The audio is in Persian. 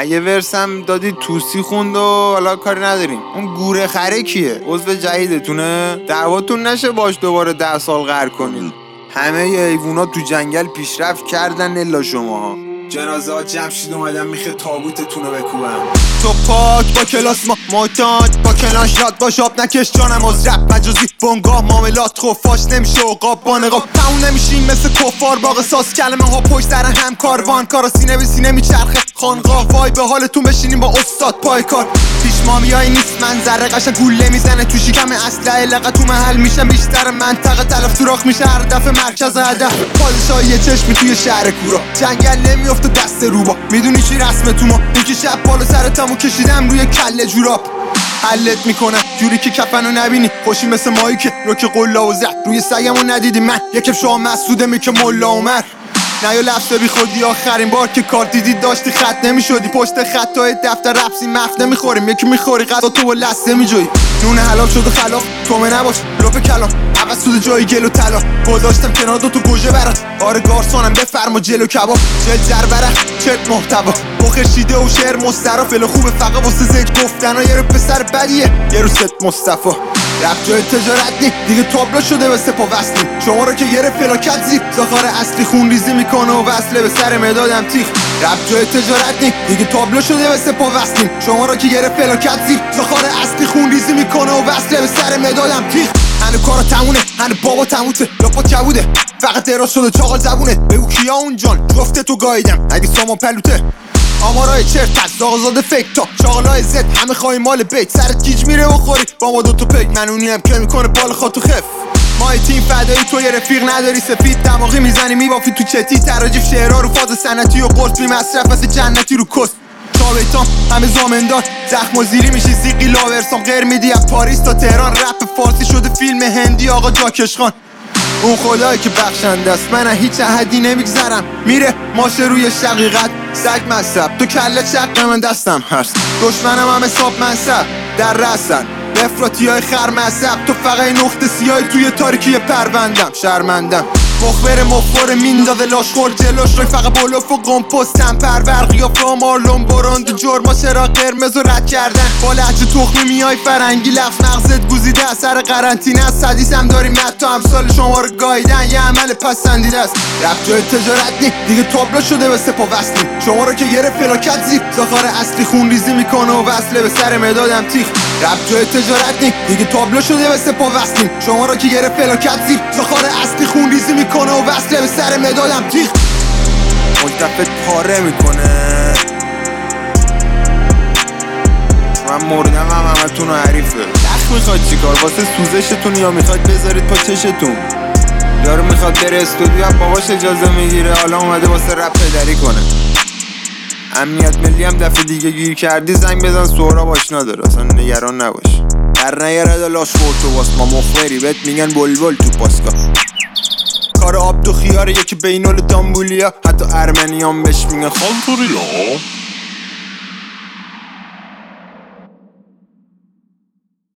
یه ورسم دادی توسی خوند و حالا کاری نداریم. اون گوره خره کیه؟ عضو جدیدتونه؟ دعواتون نشه باش دوباره ده سال غر کنید همه ایوونا تو جنگل پیشرفت کردن الا شما جنازه ها جمع شید اومدن میخه تابوتتون بکوبم تو پاک با کلاس ما ماتانت با کلاش یاد باش آب نکش جانم از رپ مجازی بونگاه ماملات خفاش نمیشه و قاب با نقاب. تموم نمیشیم مثل کفار با قصاص کلمه ها پشت سر هم کاروان کارا سینه به سینه میچرخه. خانقاه وای به حالتون بشینیم با استاد پای کار پیش مامیایی نیست منظره قشنگ گوله می‌زنه. تو شکم لقه تو محل میشم بیشتر. منطقه تلف سوراخ میشه هر دفعه مرکز هدف. پادشاهی یه چشمی توی شهر کورا. جنگل نمیفته دست روبا. می‌دونی چی رسم تو ما؟ یکی شب بالا سرتمو کشیدم روی کله جوراب. حلت می‌کنم جوری که کفنو نبینی. خوشی مثل مایی که رو که قلا و زد روی سگمو ندیدی من. یکم شما مسعوده می که ملا عمر. نه یا لفظ بی خودی آخرین بار که کار دیدی داشتی خط نمی‌شدی. پشت خطای دفتر رپسی مفت نمی‌خوریم. یکی می‌خوری غذا تو با لسته میجوی نون حلال شد و خلاف تومه نباش لپ کلام عوض سود جای گل و طلا. گذاشتم کنار دو تو گوژه برات. آره گارسونم بفرما جلو کباب. جل جر برق چت محتوا. بخیر شیده و شعر مسترا. فل خوبه فقط واسه زج گفتن یه رو پسر بدیه. یه رو ست مصطفی. رفت جای تجارت نی. دیگه تابلو شده به سپا وصلی. شما رو که گرفت فلاکت زیر زخار اصلی خون ریزی می‌کنه و وصله به سر مدادم تیخ. رفت جای تجارت نی. دیگه تابلو شده به سپا وصلی. شما رو که گرفت فلاکت زیر زخار اصلی خون ریزی می‌کنه و وصله به سر مدادم تیخ. هنو کارا تمونه هنو بابا تموته. لاپا کبوده. فقط دراز شده چاقال زبونه. بگو کیا اون جان؟ جفته تو گاییدم. اگه سامان پلوته. آمارای چرت از آزاد فکر تا شاغلای زد همه خواهی مال بیت. سرت گیج میره و خوری. با ما دوتا پیک منونی هم که می‌کنه بال خاطو خف. ما تیم فدایی تو یه رفیق نداری. سفید دماغی می‌زنی میبافی تو چتی. تراجیف شعرها رو فاز سنتی و قرص بی مصرف مثل جنتی رو کست تابیتام همه زامندار زخم و زیری میشی زیقی لاورسام غیر میدی از پاریس تا تهران. رپ فارسی شده فیلم هندی. آقا جاکش خان. اون خدایی که بخشنده است. من هیچ احدی نمیگذرم. میره ماشه روی شقیقت. سگ مذهب تو کله چق من دستم هست. دشمنم هم حساب منصب در رسن افراتی های خر تو فقط نقطه سیاهی توی تاریکی پروندم. شرمندم. مخبر مخبر میندازه لاشخور جلوش روی فقط بلوف و قمپستم پرور قیافه و مارلون براند جرما چرا قرمز و رد کردن؟ با لحجه تخمی میای فرنگی لفظ مغزت گوزیده از سر قرنطینه حدیث هم داریم تو امثال شما رو گایدن یه عمل پسندیده است. رفت جای تجارت نی دیگه تابلو شده به سپا وصلی شما رو که گرفت فلاکت زیر. زخار اصلی خون ریزی می‌کنه و وصله به سر مدادم تیخ رفت جای تجارت نی دیگه تابلو شده به سپا وصلی شما رو که گرفت فلاکت زیر. زخار اصلی خون ریزی به سر مدادم تیخ ملتفت پاره می‌کنه. من مردم هم همتون رو حریفه. دخ می‌خواد چیکار؟ واسه سوزشتون یا می‌خواد بذارید پا چشتون؟ یارو می‌خواد بره استودیو هم باباش اجازه می‌گیره. حالا اومده واسه رپ پدری کنه. امنیت ملی هم دفعه دیگه گیر کردی زنگ بزن سهراب آشنا داره. اصلا نگران نباش. در نیاره لاش تو واس ما. مخبری بهت میگن بلبل تو پاسکا کار آب تو خیاره یکی بینال دامبولیا. حتی ارمنیان بهش میگن خانتوریلا